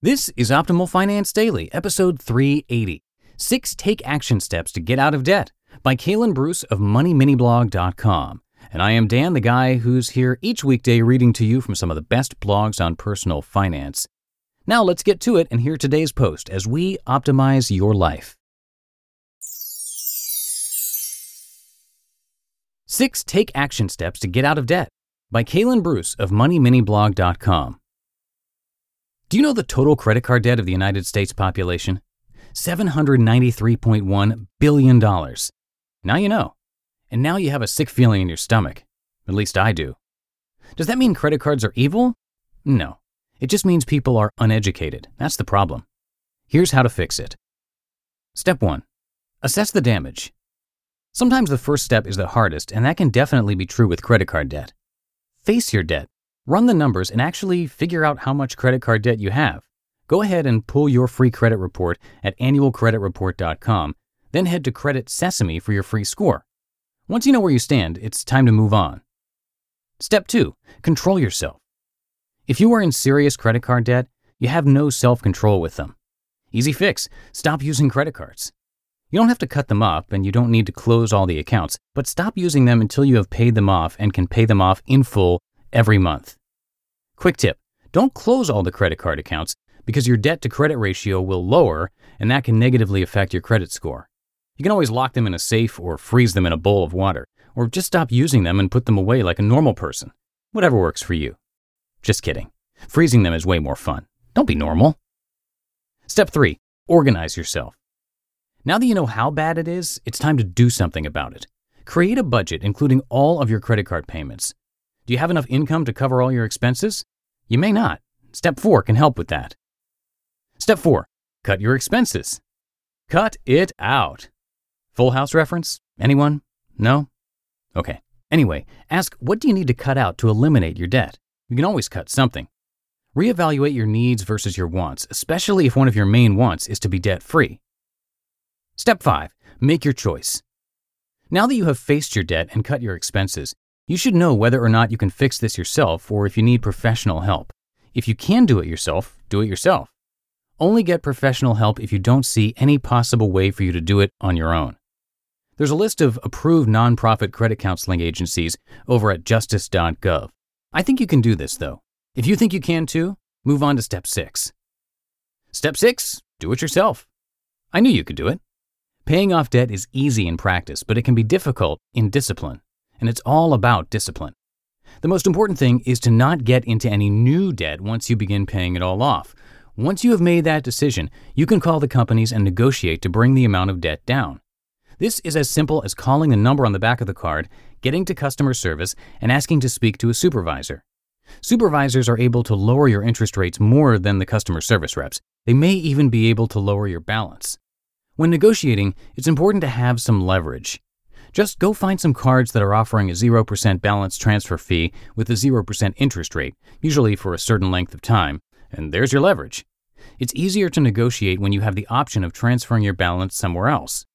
This is Optimal Finance Daily, episode 380 Six Take Action Steps to Get Out of Debt by Kalen Bruce of MoneyMiniBlog.com. And I am Dan, the guy who's here each weekday reading to you from some of the best blogs on personal finance. Now let's get to it and hear today's post as we optimize your life. Six Take Action Steps to Get Out of Debt by Kalen Bruce of MoneyMiniBlog.com. Do you know the total credit card debt of the United States population? $793.1 billion. Now you know. And now you have a sick feeling in your stomach. At least I do. Does that mean credit cards are evil? No. It just means people are uneducated. That's the problem. Here's how to fix it. Step 1. Assess the damage. Sometimes the first step is the hardest, and that can definitely be true with credit card debt. Face your debt Run the numbers and actually figure out how much credit card debt you have. Go ahead and pull your free credit report at annualcreditreport.com, then head to Credit Sesame for your free score. Once you know where you stand, it's time to move on. Step 2. Control yourself. If you are in serious credit card debt, you have no self control with them. Easy fix stop using credit cards. You don't have to cut them up and you don't need to close all the accounts, but stop using them until you have paid them off and can pay them off in full every month. Quick tip don't close all the credit card accounts because your debt to credit ratio will lower and that can negatively affect your credit score. You can always lock them in a safe or freeze them in a bowl of water, or just stop using them and put them away like a normal person. Whatever works for you. Just kidding. Freezing them is way more fun. Don't be normal. Step 3 Organize yourself. Now that you know how bad it is, it's time to do something about it. Create a budget including all of your credit card payments. Do you have enough income to cover all your expenses? You may not. Step 4 can help with that. Step 4 Cut your expenses. Cut it out. Full house reference? Anyone? No? Okay. Anyway, ask what do you need to cut out to eliminate your debt? You can always cut something. Reevaluate your needs versus your wants, especially if one of your main wants is to be debt free. Step 5 Make your choice. Now that you have faced your debt and cut your expenses, you should know whether or not you can fix this yourself or if you need professional help. If you can do it yourself, do it yourself. Only get professional help if you don't see any possible way for you to do it on your own. There's a list of approved nonprofit credit counseling agencies over at justice.gov. I think you can do this, though. If you think you can too, move on to step six. Step six do it yourself. I knew you could do it. Paying off debt is easy in practice, but it can be difficult in discipline and it's all about discipline. The most important thing is to not get into any new debt once you begin paying it all off. Once you have made that decision, you can call the companies and negotiate to bring the amount of debt down. This is as simple as calling the number on the back of the card, getting to customer service, and asking to speak to a supervisor. Supervisors are able to lower your interest rates more than the customer service reps. They may even be able to lower your balance. When negotiating, it's important to have some leverage. Just go find some cards that are offering a 0% balance transfer fee with a 0% interest rate, usually for a certain length of time, and there's your leverage. It's easier to negotiate when you have the option of transferring your balance somewhere else.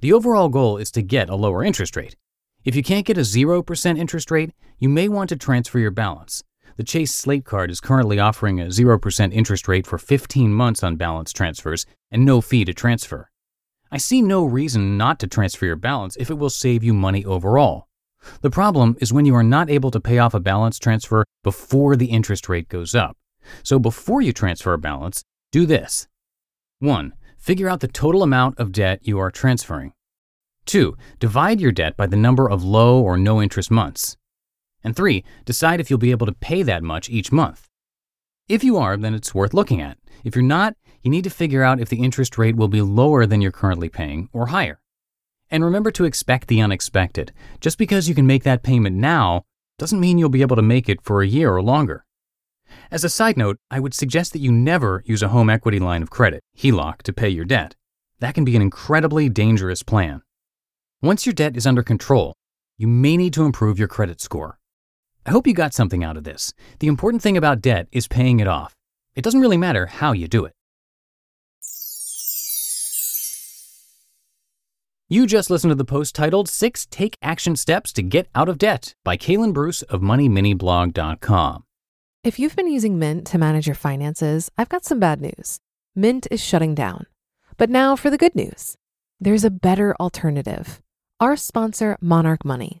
The overall goal is to get a lower interest rate. If you can't get a 0% interest rate, you may want to transfer your balance. The Chase Slate card is currently offering a 0% interest rate for 15 months on balance transfers and no fee to transfer. I see no reason not to transfer your balance if it will save you money overall. The problem is when you are not able to pay off a balance transfer before the interest rate goes up. So before you transfer a balance, do this 1. Figure out the total amount of debt you are transferring. 2. Divide your debt by the number of low or no interest months. And 3. Decide if you'll be able to pay that much each month. If you are, then it's worth looking at. If you're not, you need to figure out if the interest rate will be lower than you're currently paying or higher. And remember to expect the unexpected. Just because you can make that payment now doesn't mean you'll be able to make it for a year or longer. As a side note, I would suggest that you never use a home equity line of credit, HELOC, to pay your debt. That can be an incredibly dangerous plan. Once your debt is under control, you may need to improve your credit score. I hope you got something out of this. The important thing about debt is paying it off. It doesn't really matter how you do it. You just listened to the post titled Six Take Action Steps to Get Out of Debt by Kalen Bruce of MoneyMiniBlog.com. If you've been using Mint to manage your finances, I've got some bad news. Mint is shutting down. But now for the good news there's a better alternative. Our sponsor, Monarch Money.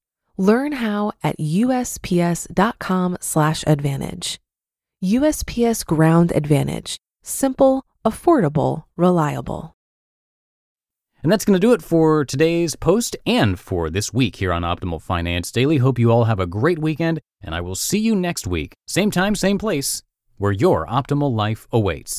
Learn how at USPS.com/slash advantage. USPS Ground Advantage. Simple, affordable, reliable. And that's going to do it for today's post and for this week here on Optimal Finance Daily. Hope you all have a great weekend, and I will see you next week. Same time, same place, where your optimal life awaits.